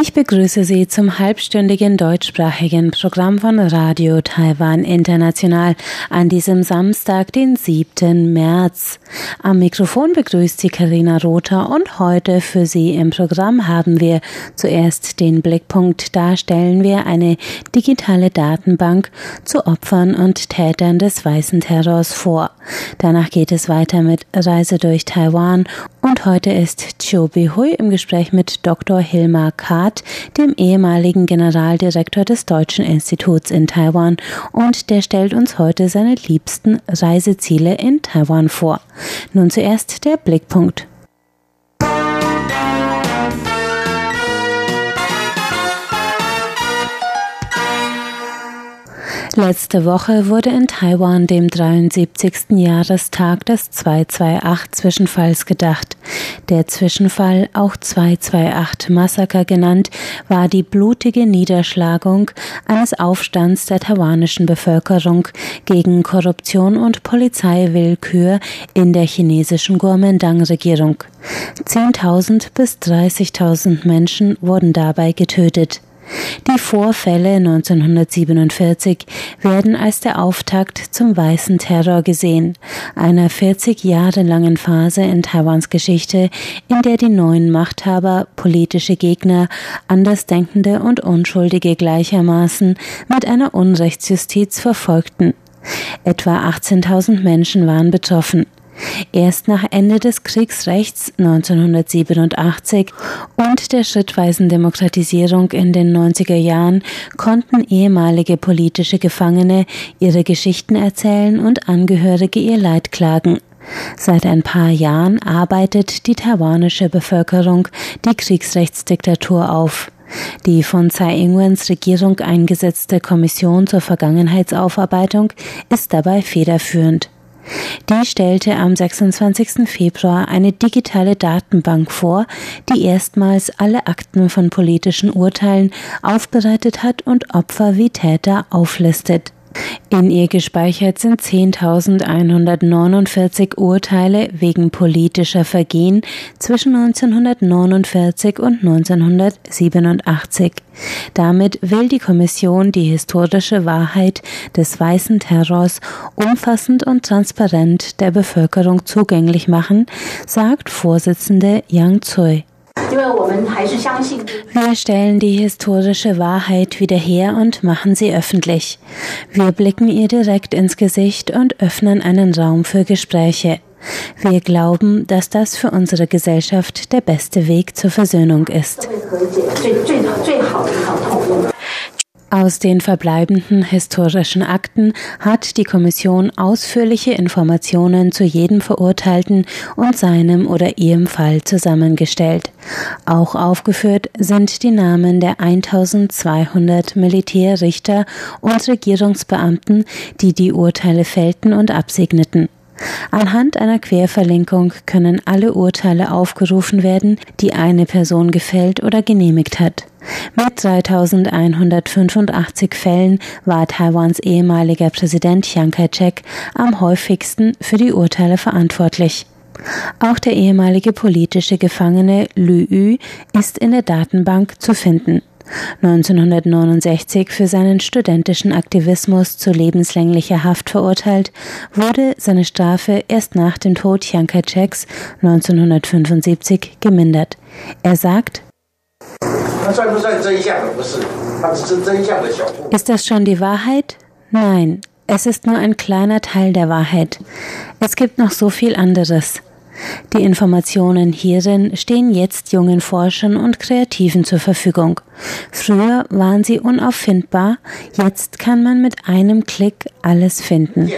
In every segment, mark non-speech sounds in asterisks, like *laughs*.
Ich begrüße Sie zum halbstündigen deutschsprachigen Programm von Radio Taiwan International an diesem Samstag, den 7. März. Am Mikrofon begrüßt Sie Karina Rother und heute für Sie im Programm haben wir zuerst den Blickpunkt. Da stellen wir eine digitale Datenbank zu Opfern und Tätern des weißen Terrors vor. Danach geht es weiter mit Reise durch Taiwan und heute ist Chiu Hui im Gespräch mit Dr. Hilmar Kart, dem ehemaligen Generaldirektor des Deutschen Instituts in Taiwan, und der stellt uns heute seine liebsten Reiseziele in Taiwan vor. Nun zuerst der Blickpunkt. Letzte Woche wurde in Taiwan dem 73. Jahrestag des 228-Zwischenfalls gedacht. Der Zwischenfall, auch 228-Massaker genannt, war die blutige Niederschlagung eines Aufstands der taiwanischen Bevölkerung gegen Korruption und Polizeiwillkür in der chinesischen Kuomintang-Regierung. 10.000 bis 30.000 Menschen wurden dabei getötet. Die Vorfälle 1947 werden als der Auftakt zum Weißen Terror gesehen, einer 40 Jahre langen Phase in Taiwans Geschichte, in der die neuen Machthaber politische Gegner, Andersdenkende und Unschuldige gleichermaßen mit einer Unrechtsjustiz verfolgten. Etwa 18.000 Menschen waren betroffen. Erst nach Ende des Kriegsrechts 1987 und der schrittweisen Demokratisierung in den 90er Jahren konnten ehemalige politische Gefangene ihre Geschichten erzählen und Angehörige ihr Leid klagen. Seit ein paar Jahren arbeitet die taiwanische Bevölkerung die Kriegsrechtsdiktatur auf. Die von Tsai Ing-wens Regierung eingesetzte Kommission zur Vergangenheitsaufarbeitung ist dabei federführend. Die stellte am 26. Februar eine digitale Datenbank vor, die erstmals alle Akten von politischen Urteilen aufbereitet hat und Opfer wie Täter auflistet. In ihr gespeichert sind 10.149 Urteile wegen politischer Vergehen zwischen 1949 und 1987. Damit will die Kommission die historische Wahrheit des weißen Terrors umfassend und transparent der Bevölkerung zugänglich machen, sagt Vorsitzende Yang Tsui. Wir stellen die historische Wahrheit wieder her und machen sie öffentlich. Wir blicken ihr direkt ins Gesicht und öffnen einen Raum für Gespräche. Wir glauben, dass das für unsere Gesellschaft der beste Weg zur Versöhnung ist. Aus den verbleibenden historischen Akten hat die Kommission ausführliche Informationen zu jedem Verurteilten und seinem oder ihrem Fall zusammengestellt. Auch aufgeführt sind die Namen der 1200 Militärrichter und Regierungsbeamten, die die Urteile fällten und absegneten. Anhand einer Querverlinkung können alle Urteile aufgerufen werden, die eine Person gefällt oder genehmigt hat. Mit 3185 Fällen war Taiwans ehemaliger Präsident Chiang Kai-shek am häufigsten für die Urteile verantwortlich. Auch der ehemalige politische Gefangene Lü Yu ist in der Datenbank zu finden. 1969 für seinen studentischen Aktivismus zu lebenslänglicher Haft verurteilt, wurde seine Strafe erst nach dem Tod Chiang Kai-sheks 1975 gemindert. Er sagt, ist das schon die Wahrheit? Nein, es ist nur ein kleiner Teil der Wahrheit. Es gibt noch so viel anderes. Die Informationen hierin stehen jetzt jungen Forschern und Kreativen zur Verfügung. Früher waren sie unauffindbar, jetzt kann man mit einem Klick alles finden.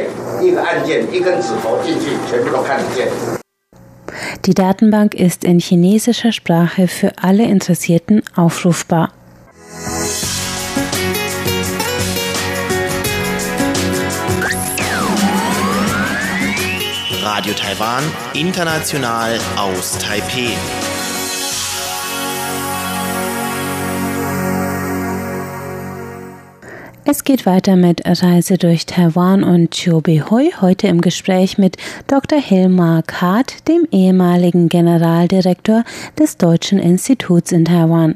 Die Datenbank ist in chinesischer Sprache für alle Interessierten aufrufbar. Radio Taiwan, international aus Taipeh. Es geht weiter mit Reise durch Taiwan und Chobi Hui, heute im Gespräch mit Dr. Hilmar Kart, dem ehemaligen Generaldirektor des Deutschen Instituts in Taiwan.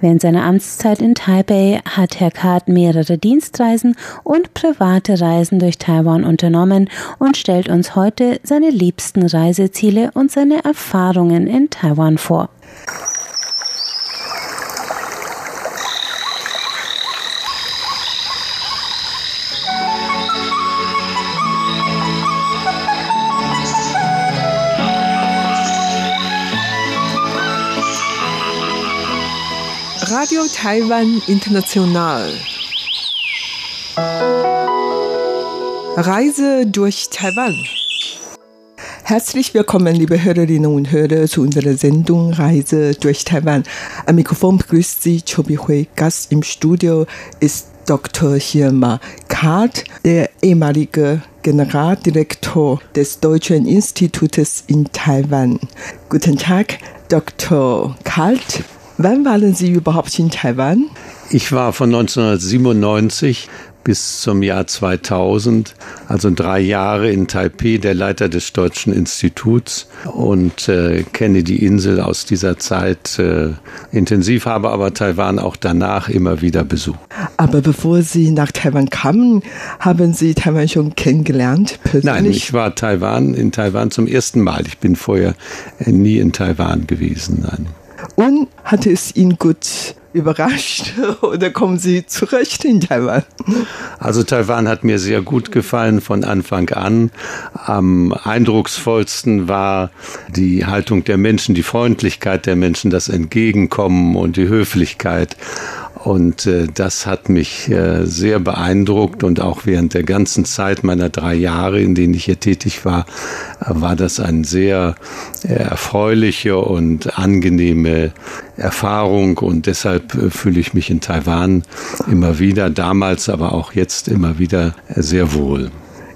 Während seiner Amtszeit in Taipei hat Herr Kart mehrere Dienstreisen und private Reisen durch Taiwan unternommen und stellt uns heute seine liebsten Reiseziele und seine Erfahrungen in Taiwan vor. Radio Taiwan International. Reise durch Taiwan. Herzlich willkommen, liebe Hörerinnen und Hörer, zu unserer Sendung Reise durch Taiwan. Am Mikrofon begrüßt Sie Chobi Hui. Gast im Studio ist Dr. Hirma Kart, der ehemalige Generaldirektor des Deutschen Institutes in Taiwan. Guten Tag, Dr. Kalt. Wann waren Sie überhaupt in Taiwan? Ich war von 1997 bis zum Jahr 2000, also drei Jahre in Taipei, der Leiter des Deutschen Instituts und äh, kenne die Insel aus dieser Zeit äh, intensiv, habe aber Taiwan auch danach immer wieder besucht. Aber bevor Sie nach Taiwan kamen, haben Sie Taiwan schon kennengelernt? Persönlich? Nein, ich war Taiwan in Taiwan zum ersten Mal. Ich bin vorher nie in Taiwan gewesen. Nein. Und hatte es ihn gut überrascht *laughs* oder kommen Sie zurecht in Taiwan? Also Taiwan hat mir sehr gut gefallen von Anfang an. Am eindrucksvollsten war die Haltung der Menschen, die Freundlichkeit der Menschen, das Entgegenkommen und die Höflichkeit. Und äh, das hat mich äh, sehr beeindruckt und auch während der ganzen Zeit meiner drei Jahre, in denen ich hier tätig war, äh, war das eine sehr äh, erfreuliche und angenehme Erfahrung und deshalb äh, fühle ich mich in Taiwan immer wieder, damals aber auch jetzt immer wieder sehr wohl.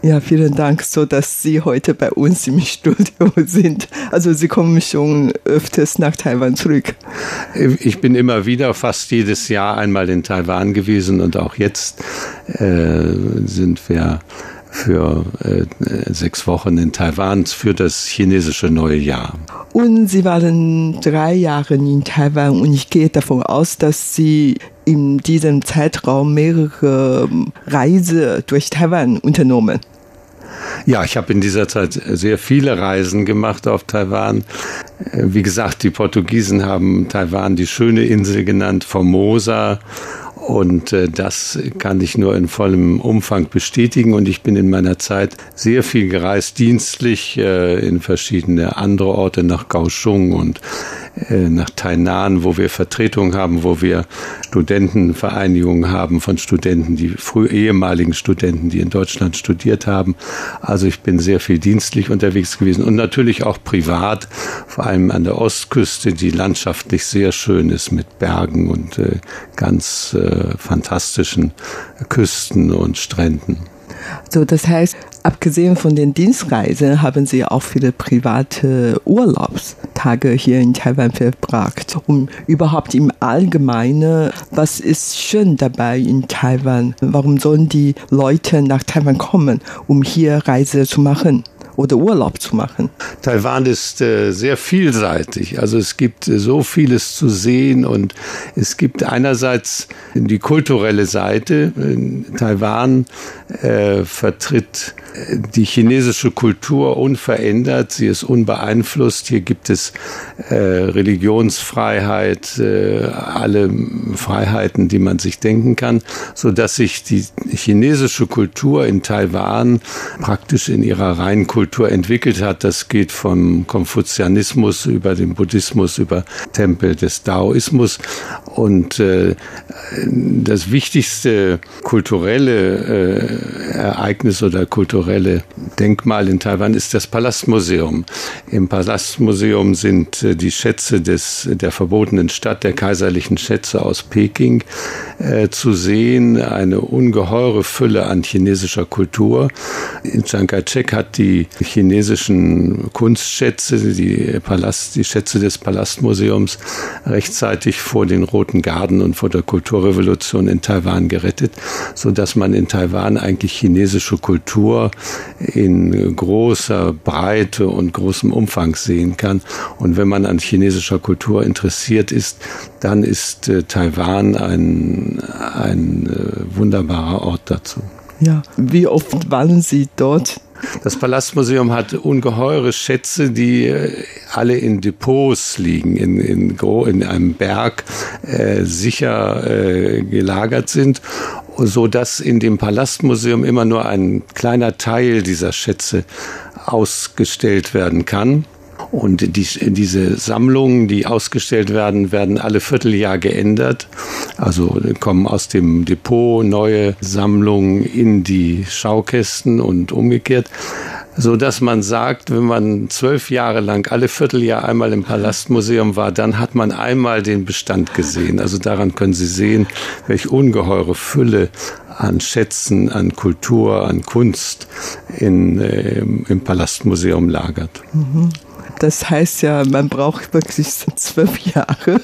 Ja, vielen Dank, so dass Sie heute bei uns im Studio *laughs* sind. Also Sie kommen schon öfters nach Taiwan zurück. Ich bin immer wieder fast jedes Jahr einmal in Taiwan gewesen und auch jetzt äh, sind wir für äh, sechs Wochen in Taiwan für das chinesische neue Jahr. Und Sie waren drei Jahre in Taiwan und ich gehe davon aus, dass Sie in diesem Zeitraum mehrere Reisen durch Taiwan unternommen. Ja, ich habe in dieser Zeit sehr viele Reisen gemacht auf Taiwan. Wie gesagt, die Portugiesen haben Taiwan die schöne Insel genannt, Formosa. Und äh, das kann ich nur in vollem Umfang bestätigen. Und ich bin in meiner Zeit sehr viel gereist, dienstlich äh, in verschiedene andere Orte nach Kaohsiung und äh, nach Tainan, wo wir Vertretungen haben, wo wir Studentenvereinigungen haben von Studenten, die früh ehemaligen Studenten, die in Deutschland studiert haben. Also ich bin sehr viel dienstlich unterwegs gewesen und natürlich auch privat, vor allem an der Ostküste, die landschaftlich sehr schön ist mit Bergen und äh, ganz äh, fantastischen Küsten und Stränden. So, das heißt, abgesehen von den Dienstreisen haben Sie auch viele private Urlaubstage hier in Taiwan verbracht. Um überhaupt im Allgemeinen, was ist schön dabei in Taiwan? Warum sollen die Leute nach Taiwan kommen, um hier Reise zu machen? Oder Urlaub zu machen. Taiwan ist äh, sehr vielseitig. Also es gibt äh, so vieles zu sehen und es gibt einerseits die kulturelle Seite. Taiwan äh, vertritt äh, die chinesische Kultur unverändert, sie ist unbeeinflusst. Hier gibt es äh, Religionsfreiheit, äh, alle Freiheiten, die man sich denken kann, so dass sich die chinesische Kultur in Taiwan praktisch in ihrer reinen Kultur entwickelt hat. Das geht vom Konfuzianismus über den Buddhismus, über Tempel des Daoismus und äh, das wichtigste kulturelle äh, Ereignis oder kulturelle Denkmal in Taiwan ist das Palastmuseum. Im Palastmuseum sind äh, die Schätze des, der verbotenen Stadt, der kaiserlichen Schätze aus Peking äh, zu sehen. Eine ungeheure Fülle an chinesischer Kultur. Chiang Kai-shek hat die chinesischen Kunstschätze, die, Palast, die Schätze des Palastmuseums, rechtzeitig vor den Roten Garden und vor der Kulturrevolution in Taiwan gerettet, so dass man in Taiwan eigentlich chinesische Kultur in großer Breite und großem Umfang sehen kann. Und wenn man an chinesischer Kultur interessiert ist, dann ist äh, Taiwan ein, ein äh, wunderbarer Ort dazu. Ja, wie oft waren Sie dort? Das Palastmuseum hat ungeheure Schätze, die äh, alle in Depots liegen, in, in, in einem Berg äh, sicher äh, gelagert sind, so dass in dem Palastmuseum immer nur ein kleiner Teil dieser Schätze ausgestellt werden kann. Und die, diese Sammlungen, die ausgestellt werden, werden alle Vierteljahr geändert. Also kommen aus dem Depot neue Sammlungen in die Schaukästen und umgekehrt so dass man sagt, wenn man zwölf Jahre lang alle Vierteljahr einmal im Palastmuseum war, dann hat man einmal den Bestand gesehen. Also daran können Sie sehen, welche ungeheure Fülle an Schätzen, an Kultur, an Kunst in, äh, im Palastmuseum lagert. Mhm. Das heißt ja, man braucht wirklich zwölf Jahre.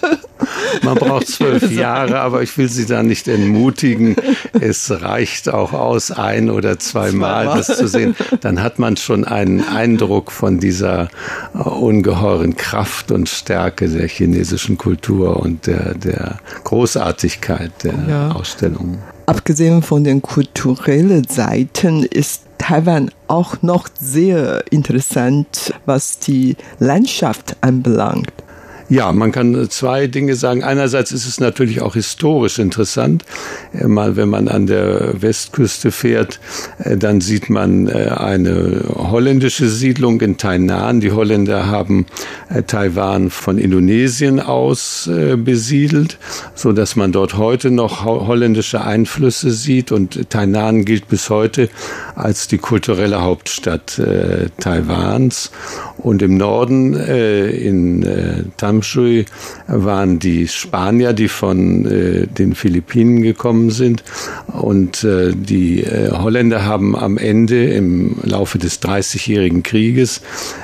Man braucht zwölf Jahre, aber ich will Sie da nicht entmutigen. Es reicht auch aus, ein oder zweimal das zu sehen. Dann hat man schon einen Eindruck von dieser ungeheuren Kraft und Stärke der chinesischen Kultur und der, der Großartigkeit der ja. Ausstellungen. Abgesehen von den kulturellen Seiten ist Taiwan auch noch sehr interessant, was die Landschaft anbelangt. Ja, man kann zwei Dinge sagen. Einerseits ist es natürlich auch historisch interessant. Äh, mal, wenn man an der Westküste fährt, äh, dann sieht man äh, eine holländische Siedlung in Tainan. Die Holländer haben Taiwan von Indonesien aus besiedelt, so dass man dort heute noch holländische Einflüsse sieht. Und Tainan gilt bis heute als die kulturelle Hauptstadt Taiwans. Und im Norden in Tam Shui waren die Spanier, die von äh, den Philippinen gekommen sind. Und äh, die äh, Holländer haben am Ende im Laufe des Dreißigjährigen Krieges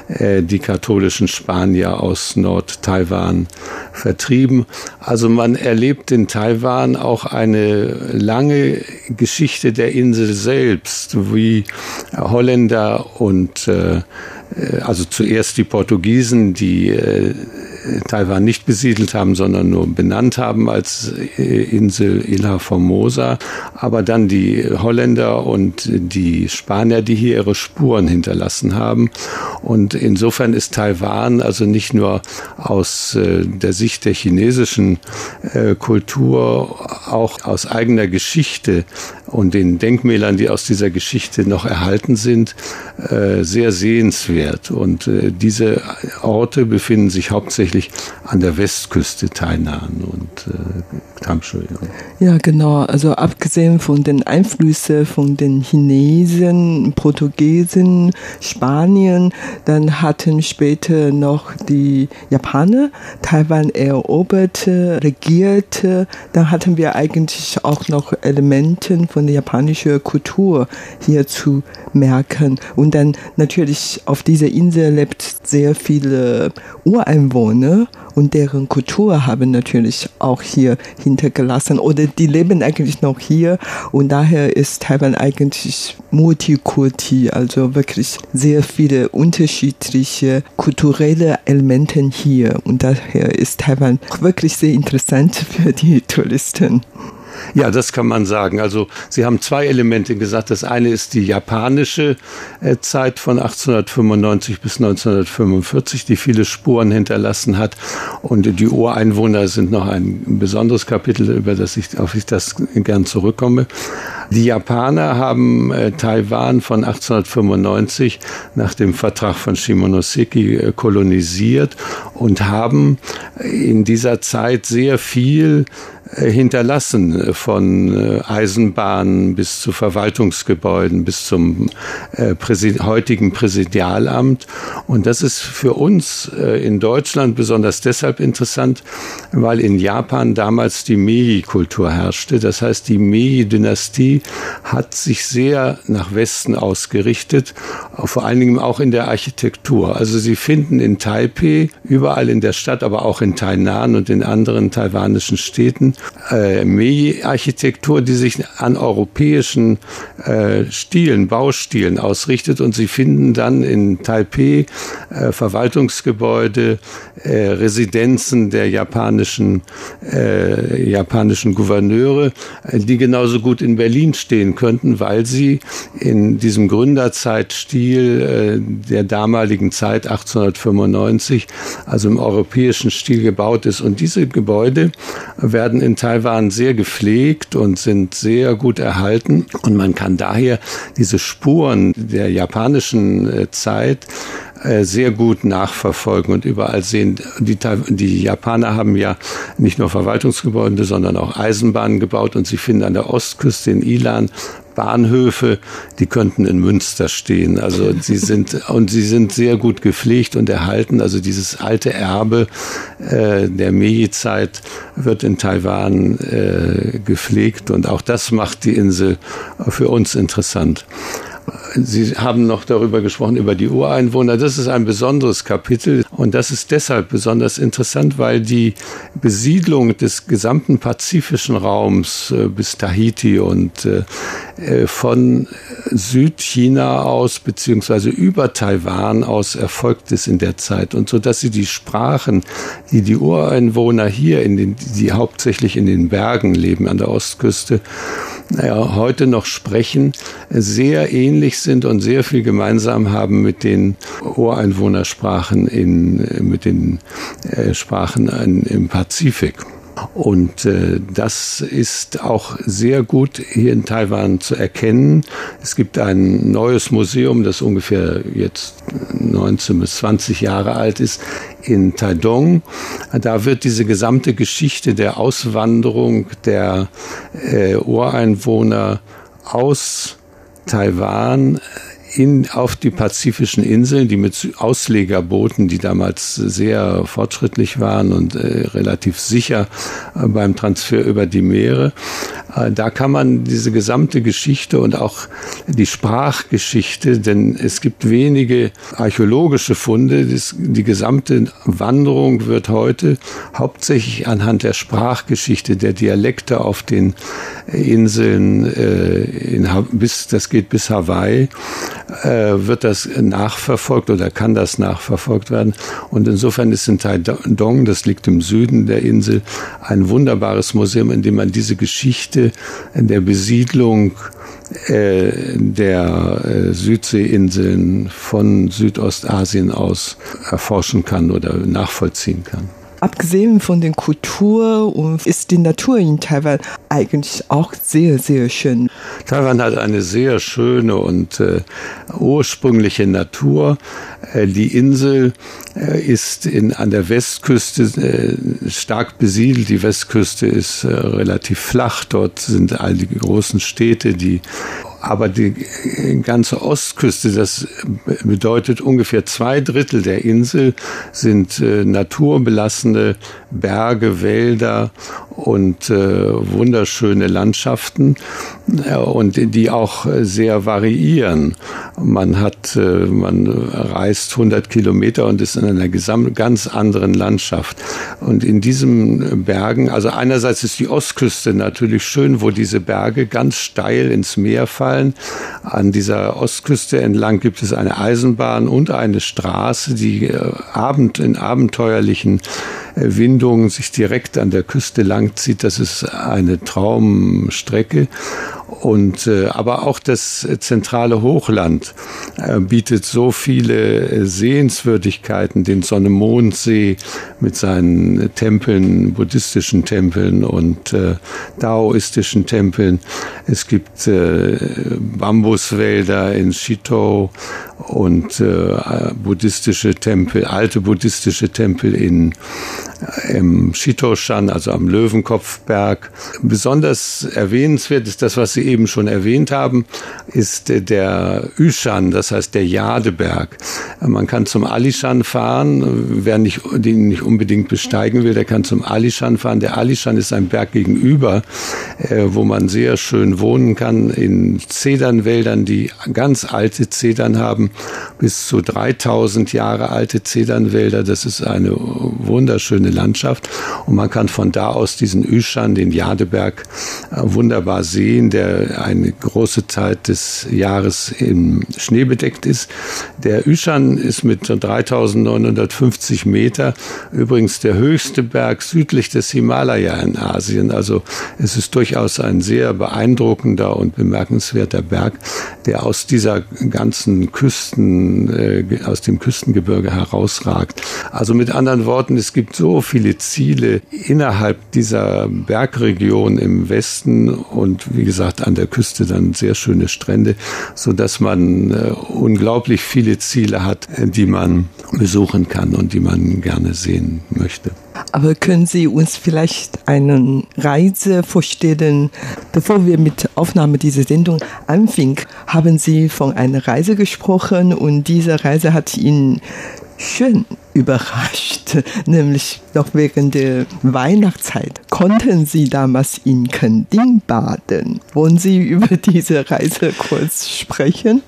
äh, die katholischen Spanier aus Nord-Taiwan vertrieben. Also man erlebt in Taiwan auch eine lange Geschichte der Insel selbst, wie Holländer und äh, also zuerst die Portugiesen, die äh, Taiwan nicht besiedelt haben, sondern nur benannt haben als äh, Insel Ilha Formosa, aber dann die Holländer und die Spanier, die hier ihre Spuren hinterlassen haben. Und insofern ist Taiwan also nicht nur aus äh, der Sicht der chinesischen äh, Kultur, auch aus eigener Geschichte und den Denkmälern, die aus dieser Geschichte noch erhalten sind, sehr sehenswert. Und diese Orte befinden sich hauptsächlich an der Westküste Tainan und äh. Ja, genau. Also abgesehen von den Einflüssen von den Chinesen, Portugiesen, Spanien, dann hatten später noch die Japaner Taiwan eroberte, regierte. Dann hatten wir eigentlich auch noch Elemente von der japanischen Kultur hier zu merken. Und dann natürlich auf dieser Insel lebt sehr viele Ureinwohner und deren Kultur haben natürlich auch hier hintergelassen oder die leben eigentlich noch hier und daher ist Taiwan eigentlich Multikulti, also wirklich sehr viele unterschiedliche kulturelle Elemente hier und daher ist Taiwan wirklich sehr interessant für die Touristen. Ja, das kann man sagen. Also Sie haben zwei Elemente gesagt. Das eine ist die japanische äh, Zeit von 1895 bis 1945, die viele Spuren hinterlassen hat. Und die Ureinwohner sind noch ein besonderes Kapitel, über das ich, auf ich das gern zurückkomme. Die Japaner haben äh, Taiwan von 1895 nach dem Vertrag von Shimonoseki äh, kolonisiert und haben in dieser Zeit sehr viel hinterlassen, von äh, Eisenbahnen bis zu Verwaltungsgebäuden bis zum äh, heutigen Präsidialamt. Und das ist für uns in Deutschland besonders deshalb interessant, weil in Japan damals die Meiji-Kultur herrschte. Das heißt, die Meiji-Dynastie hat sich sehr nach Westen ausgerichtet, vor allen Dingen auch in der Architektur. Also Sie finden in Taipei, überall in der Stadt, aber auch in Tainan und in anderen taiwanischen Städten, äh, Meiji-Architektur, die sich an europäischen äh, Stilen, Baustilen ausrichtet. Und Sie finden dann in Taipei äh, Verwaltungsgebäude, äh, Residenzen der japanischen, äh, japanischen Gouverneure, äh, die genauso gut in Berlin stehen könnten, weil sie in diesem Gründerzeitstil äh, der damaligen Zeit 1895, also im europäischen Stil gebaut ist. Und diese Gebäude werden in Taiwan sehr gepflegt und sind sehr gut erhalten. Und man kann daher diese Spuren der japanischen äh, Zeit äh, sehr gut nachverfolgen und überall sehen. Die, die Japaner haben ja nicht nur Verwaltungsgebäude, sondern auch Eisenbahnen gebaut und sie finden an der Ostküste in Ilan Bahnhöfe, die könnten in Münster stehen. Also sie *laughs* sind und sie sind sehr gut gepflegt und erhalten. Also dieses alte Erbe äh, der Meiji-Zeit wird in Taiwan äh, gepflegt und auch das macht die Insel für uns interessant. Sie haben noch darüber gesprochen, über die Ureinwohner. Das ist ein besonderes Kapitel und das ist deshalb besonders interessant, weil die Besiedlung des gesamten pazifischen Raums äh, bis Tahiti und äh, äh, von Südchina aus beziehungsweise über Taiwan aus erfolgt ist in der Zeit und so dass sie die Sprachen, die die Ureinwohner hier in den, die hauptsächlich in den Bergen leben an der Ostküste, naja, heute noch sprechen, sehr ähnlich sind und sehr viel gemeinsam haben mit den Ureinwohnersprachen in, mit den äh, Sprachen im Pazifik. Und äh, das ist auch sehr gut hier in Taiwan zu erkennen. Es gibt ein neues Museum, das ungefähr jetzt 19 bis 20 Jahre alt ist, in Taidong. Da wird diese gesamte Geschichte der Auswanderung der äh, Ureinwohner aus Taiwan in, auf die pazifischen Inseln, die mit Auslegerbooten, die damals sehr fortschrittlich waren und äh, relativ sicher äh, beim Transfer über die Meere, äh, da kann man diese gesamte Geschichte und auch die Sprachgeschichte, denn es gibt wenige archäologische Funde, die gesamte Wanderung wird heute hauptsächlich anhand der Sprachgeschichte, der Dialekte auf den Inseln, äh, in, bis, das geht bis Hawaii, äh, wird das nachverfolgt oder kann das nachverfolgt werden. Und insofern ist in Taidong, das liegt im Süden der Insel, ein wunderbares Museum, in dem man diese Geschichte der Besiedlung äh, der äh, Südseeinseln von Südostasien aus erforschen kann oder nachvollziehen kann. Abgesehen von der Kultur ist die Natur in Taiwan eigentlich auch sehr, sehr schön. Taiwan hat eine sehr schöne und äh, ursprüngliche Natur. Äh, die Insel äh, ist in, an der Westküste äh, stark besiedelt. Die Westküste ist äh, relativ flach. Dort sind all die großen Städte, die aber die ganze Ostküste, das bedeutet ungefähr zwei Drittel der Insel sind äh, naturbelassene Berge, Wälder und äh, wunderschöne Landschaften äh, und die auch sehr variieren. Man hat, äh, man reist 100 Kilometer und ist in einer ganz anderen Landschaft. Und in diesen Bergen, also einerseits ist die Ostküste natürlich schön, wo diese Berge ganz steil ins Meer fallen. An dieser Ostküste entlang gibt es eine Eisenbahn und eine Straße, die äh, abend in abenteuerlichen Windungen sich direkt an der Küste langzieht. Das ist eine Traumstrecke. Und äh, aber auch das zentrale Hochland äh, bietet so viele äh, Sehenswürdigkeiten, den Sonne-Mond-See mit seinen Tempeln, buddhistischen Tempeln und daoistischen Tempeln. Es gibt Bambuswälder in Shito und buddhistische Tempel, alte buddhistische Tempel in im Shitoshan, also am Löwenkopfberg. Besonders erwähnenswert ist das, was Sie eben schon erwähnt haben, ist der Yushan, das heißt der Jadeberg. Man kann zum Alishan fahren. Wer nicht, den nicht unbedingt besteigen will, der kann zum Alishan fahren. Der Alishan ist ein Berg gegenüber, äh, wo man sehr schön wohnen kann in Zedernwäldern, die ganz alte Zedern haben, bis zu 3000 Jahre alte Zedernwälder. Das ist eine wunderschöne Landschaft und man kann von da aus diesen Üschan, den Jadeberg, äh, wunderbar sehen, der eine große Zeit des Jahres im Schnee bedeckt ist. Der Üschan ist mit 3950 Meter übrigens der höchste Berg südlich des Himalaya in Asien. Also es ist durchaus ein sehr beeindruckender und bemerkenswerter Berg, der aus dieser ganzen Küsten, äh, aus dem Küstengebirge herausragt. Also mit anderen Worten, es gibt so viele Ziele innerhalb dieser Bergregion im Westen und wie gesagt an der Küste dann sehr schöne Strände, so dass man äh, unglaublich viele Ziele hat, äh, die man besuchen kann und die man gerne sehen möchte. Aber können Sie uns vielleicht eine Reise vorstellen? Bevor wir mit Aufnahme dieser Sendung anfingen, haben Sie von einer Reise gesprochen und diese Reise hat Ihnen schön überrascht, *laughs* nämlich noch während der Weihnachtszeit. Konnten Sie damals in Kending baden? Wollen Sie über diese Reise kurz sprechen?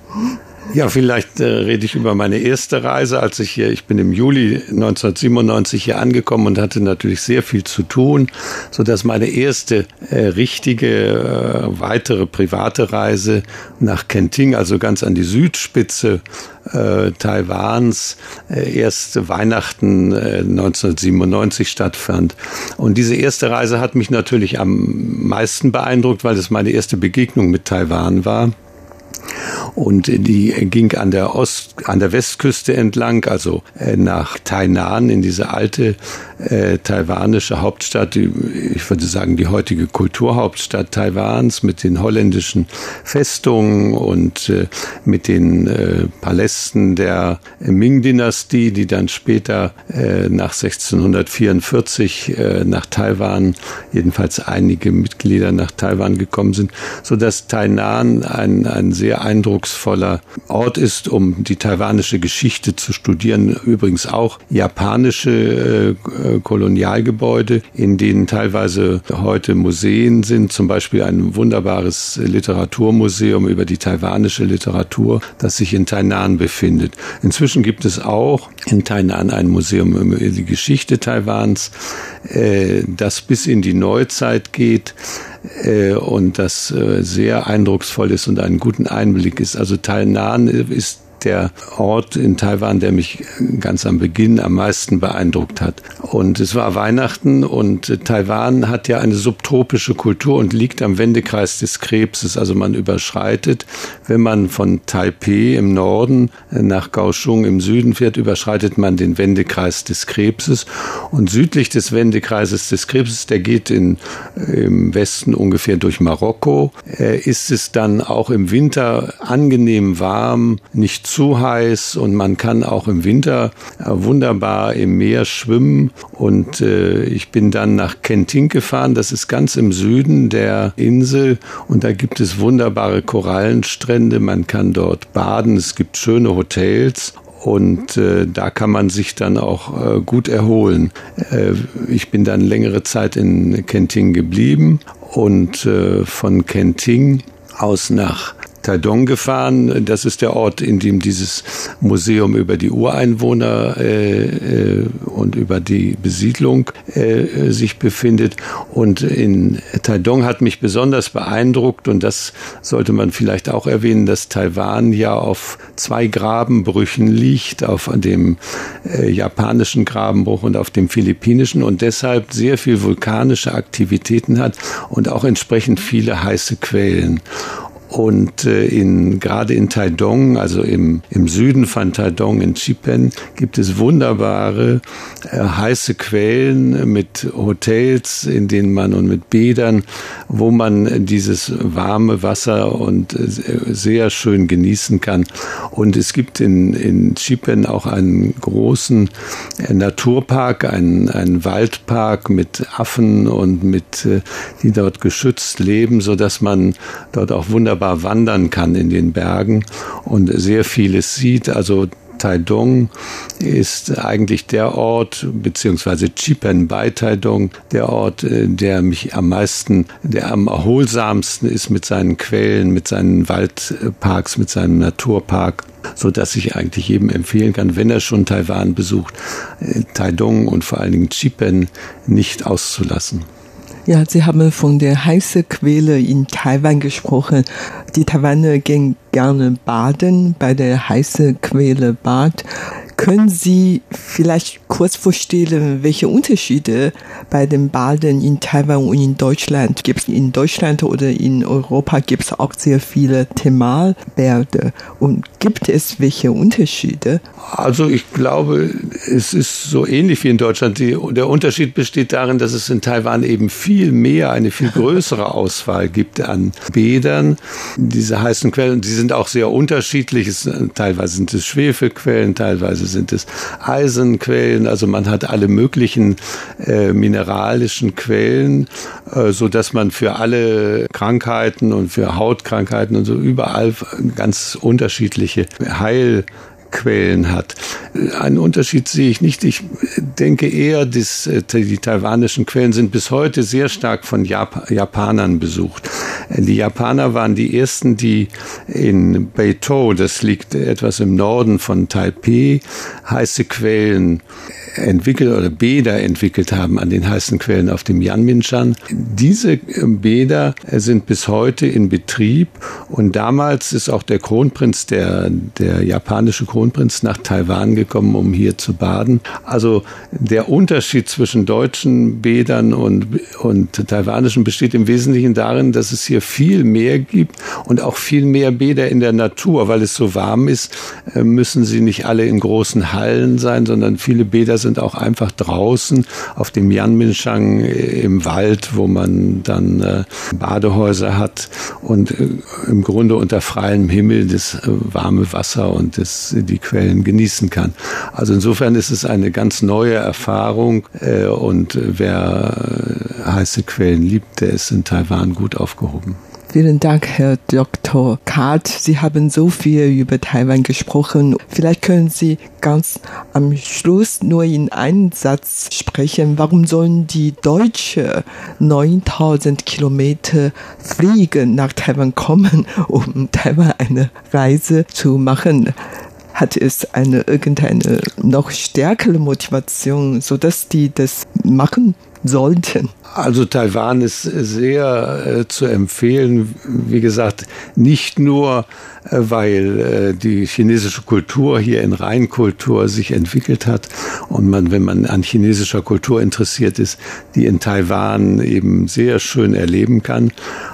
Ja, vielleicht äh, rede ich über meine erste Reise, als ich hier, ich bin im Juli 1997 hier angekommen und hatte natürlich sehr viel zu tun, so dass meine erste äh, richtige äh, weitere private Reise nach Kenting, also ganz an die Südspitze äh, Taiwans, äh, erst Weihnachten äh, 1997 stattfand. Und diese erste Reise hat mich natürlich am meisten beeindruckt, weil es meine erste Begegnung mit Taiwan war. Und die ging an der Ost, an der Westküste entlang, also äh, nach Tainan in diese alte äh, taiwanische Hauptstadt, die, ich würde sagen die heutige Kulturhauptstadt Taiwans mit den holländischen Festungen und äh, mit den äh, Palästen der Ming-Dynastie, die dann später äh, nach 1644 äh, nach Taiwan, jedenfalls einige Mitglieder nach Taiwan gekommen sind, so dass Tainan ein, ein sehr eindrucksvoller Ort ist, um die taiwanische Geschichte zu studieren. Übrigens auch japanische äh, Kolonialgebäude, in denen teilweise heute Museen sind, zum Beispiel ein wunderbares Literaturmuseum über die taiwanische Literatur, das sich in Tainan befindet. Inzwischen gibt es auch in Tainan ein Museum über die Geschichte Taiwans, äh, das bis in die Neuzeit geht und das äh, sehr eindrucksvoll ist und einen guten Einblick ist. Also Tainan ist der Ort in Taiwan, der mich ganz am Beginn am meisten beeindruckt hat. Und es war Weihnachten und Taiwan hat ja eine subtropische Kultur und liegt am Wendekreis des Krebses. Also man überschreitet, wenn man von Taipei im Norden nach Kaohsiung im Süden fährt, überschreitet man den Wendekreis des Krebses. Und südlich des Wendekreises des Krebses, der geht in, im Westen ungefähr durch Marokko, äh, ist es dann auch im Winter angenehm warm, nicht zu heiß und man kann auch im Winter äh, wunderbar im Meer schwimmen. Und äh, ich bin dann nach Kenting gefahren, das ist ganz im Süden der Insel. Und da gibt es wunderbare Korallenstrände, man kann dort baden, es gibt schöne Hotels. Und äh, da kann man sich dann auch äh, gut erholen. Äh, ich bin dann längere Zeit in Kenting geblieben. Und äh, von Kenting aus nach Taidong gefahren. Das ist der Ort, in dem dieses Museum über die Ureinwohner äh, äh, und über die Besiedlung äh, sich befindet. Und in Taidong hat mich besonders beeindruckt, und das sollte man vielleicht auch erwähnen, dass Taiwan ja auf zwei Grabenbrüchen liegt, auf dem äh, japanischen Grabenbruch und auf dem philippinischen und deshalb sehr viel vulkanische Aktivitäten hat und auch entsprechend viele heiße Quellen. Und äh, in, gerade in Taidong, also im, im Süden von Taidong in Chipen, gibt es wunderbare äh, heiße Quellen mit Hotels, in denen man und mit Bädern, wo man dieses warme Wasser und äh, sehr schön genießen kann. Und es gibt in, in Chipen auch einen großen äh, Naturpark, einen, einen Waldpark mit Affen und mit, die dort geschützt leben, so dass man dort auch wunderbar wandern kann in den Bergen und sehr vieles sieht. Also Taidong ist eigentlich der Ort, beziehungsweise Chipen bei Taidong, der Ort, äh, der mich am meisten, der am erholsamsten ist mit seinen Quellen, mit seinen Waldparks, mit seinem Naturpark so dass ich eigentlich jedem empfehlen kann, wenn er schon Taiwan besucht, äh, Taidong und vor allen Dingen Chipen nicht auszulassen. Ja, Sie haben von der heißen Quelle in Taiwan gesprochen. Die Taiwaner gehen gerne baden bei der heißen Quelle Bad. Können Sie vielleicht kurz vorstellen, welche Unterschiede bei dem Baden in Taiwan und in Deutschland gibt es? In Deutschland oder in Europa gibt es auch sehr viele Thermalbäder. Und gibt es welche Unterschiede? Also ich glaube, es ist so ähnlich wie in Deutschland. Die, der Unterschied besteht darin, dass es in Taiwan eben viel mehr, eine viel *laughs* größere Auswahl gibt an Bädern. Diese heißen Quellen, die sind auch sehr unterschiedlich. Es, teilweise sind es Schwefelquellen, teilweise sind es Eisenquellen. Also man hat alle möglichen äh, mineralischen Quellen, äh, so dass man für alle Krankheiten und für Hautkrankheiten und so überall ganz unterschiedliche Heil Quellen hat. Einen Unterschied sehe ich nicht. Ich denke eher, dass äh, die taiwanischen Quellen sind bis heute sehr stark von Jap Japanern besucht. Die Japaner waren die ersten, die in Beitou, das liegt etwas im Norden von Taipei, heiße Quellen entwickelt oder Bäder entwickelt haben an den heißen Quellen auf dem Yanminshan. Diese ähm, Bäder äh, sind bis heute in Betrieb und damals ist auch der Kronprinz, der, der japanische Kronprinz nach Taiwan gekommen, um hier zu baden. Also der Unterschied zwischen deutschen Bädern und, und taiwanischen besteht im Wesentlichen darin, dass es hier viel mehr gibt und auch viel mehr Bäder in der Natur, weil es so warm ist, äh, müssen sie nicht alle in großen Hallen sein, sondern viele Bäder sind auch einfach draußen auf dem Yanminshang im Wald, wo man dann äh, Badehäuser hat und äh, im Grunde unter freiem Himmel das äh, warme Wasser und das, die Quellen genießen kann. Also insofern ist es eine ganz neue Erfahrung äh, und wer äh, heiße Quellen liebt, der ist in Taiwan gut aufgehoben. Vielen Dank, Herr Dr. Kart. Sie haben so viel über Taiwan gesprochen. Vielleicht können Sie ganz am Schluss nur in einen Satz sprechen. Warum sollen die Deutsche 9000 Kilometer fliegen nach Taiwan kommen, um Taiwan eine Reise zu machen? Hat es eine irgendeine noch stärkere Motivation, so dass die das machen sollten? Also Taiwan ist sehr äh, zu empfehlen, wie gesagt, nicht nur äh, weil äh, die chinesische Kultur hier in Reinkultur sich entwickelt hat und man, wenn man an chinesischer Kultur interessiert ist, die in Taiwan eben sehr schön erleben kann,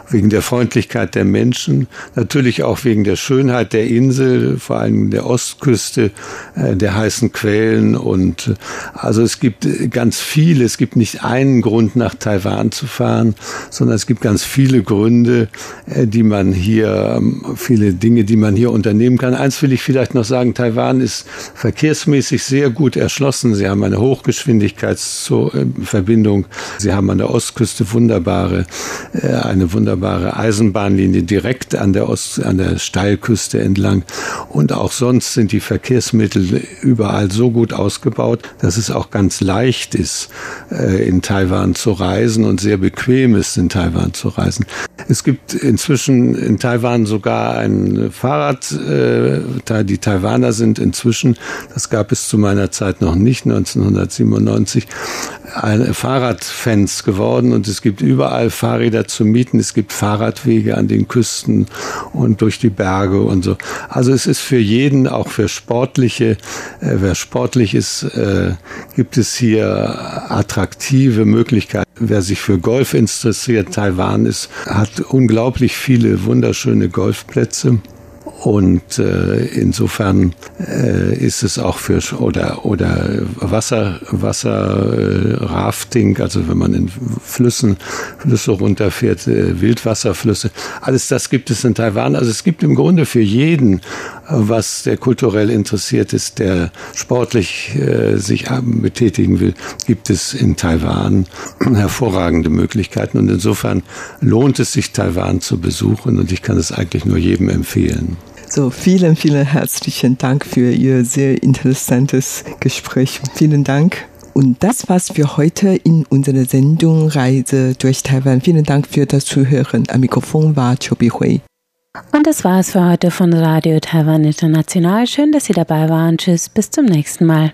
wegen der Freundlichkeit der Menschen, natürlich auch wegen der Schönheit der Insel, vor allem der Ostküste, äh, der heißen Quellen. Und also es gibt ganz viele, es gibt nicht einen Grund nach Taiwan zu fahren, sondern es gibt ganz viele Gründe, die man hier, ähm, viele Dinge Dinge, die man hier unternehmen kann. Eins will ich vielleicht noch sagen, Taiwan ist verkehrsmäßig sehr gut erschlossen. Sie haben eine Hochgeschwindigkeitsverbindung. Sie haben an der Ostküste wunderbare, äh, eine wunderbare Eisenbahnlinie direkt an der Ost, an der Steilküste entlang. Und auch sonst sind die Verkehrsmittel überall so gut ausgebaut, dass es auch ganz leicht ist, äh, in Taiwan zu reisen und sehr bequem ist, in Taiwan zu reisen. Es gibt inzwischen in Taiwan sogar ein Fahrrad, äh, die Taiwaner sind inzwischen, das gab es zu meiner Zeit noch nicht, 1997, Fahrradfans geworden und es gibt überall Fahrräder zu mieten. Es gibt Fahrradwege an den Küsten und durch die Berge und so. Also es ist für jeden, auch für Sportliche, äh, wer sportlich ist, äh, gibt es hier attraktive Möglichkeiten. Wer sich für Golf interessiert, Taiwan ist, hat unglaublich viele wunderschöne Golfplätze. Und äh, insofern äh, ist es auch für oder oder Wasser Wasserrafting, äh, also wenn man in Flüssen Flüsse runterfährt, äh, Wildwasserflüsse, alles das gibt es in Taiwan. Also es gibt im Grunde für jeden, was der kulturell interessiert ist, der sportlich äh, sich betätigen will, gibt es in Taiwan *clears throat* hervorragende Möglichkeiten. Und insofern lohnt es sich, Taiwan zu besuchen. Und ich kann es eigentlich nur jedem empfehlen. So, vielen, vielen herzlichen Dank für Ihr sehr interessantes Gespräch. Vielen Dank. Und das war's für heute in unserer Sendung Reise durch Taiwan. Vielen Dank für das Zuhören. Am Mikrofon war Chobi Hui. Und das war's für heute von Radio Taiwan International. Schön, dass Sie dabei waren. Tschüss, bis zum nächsten Mal.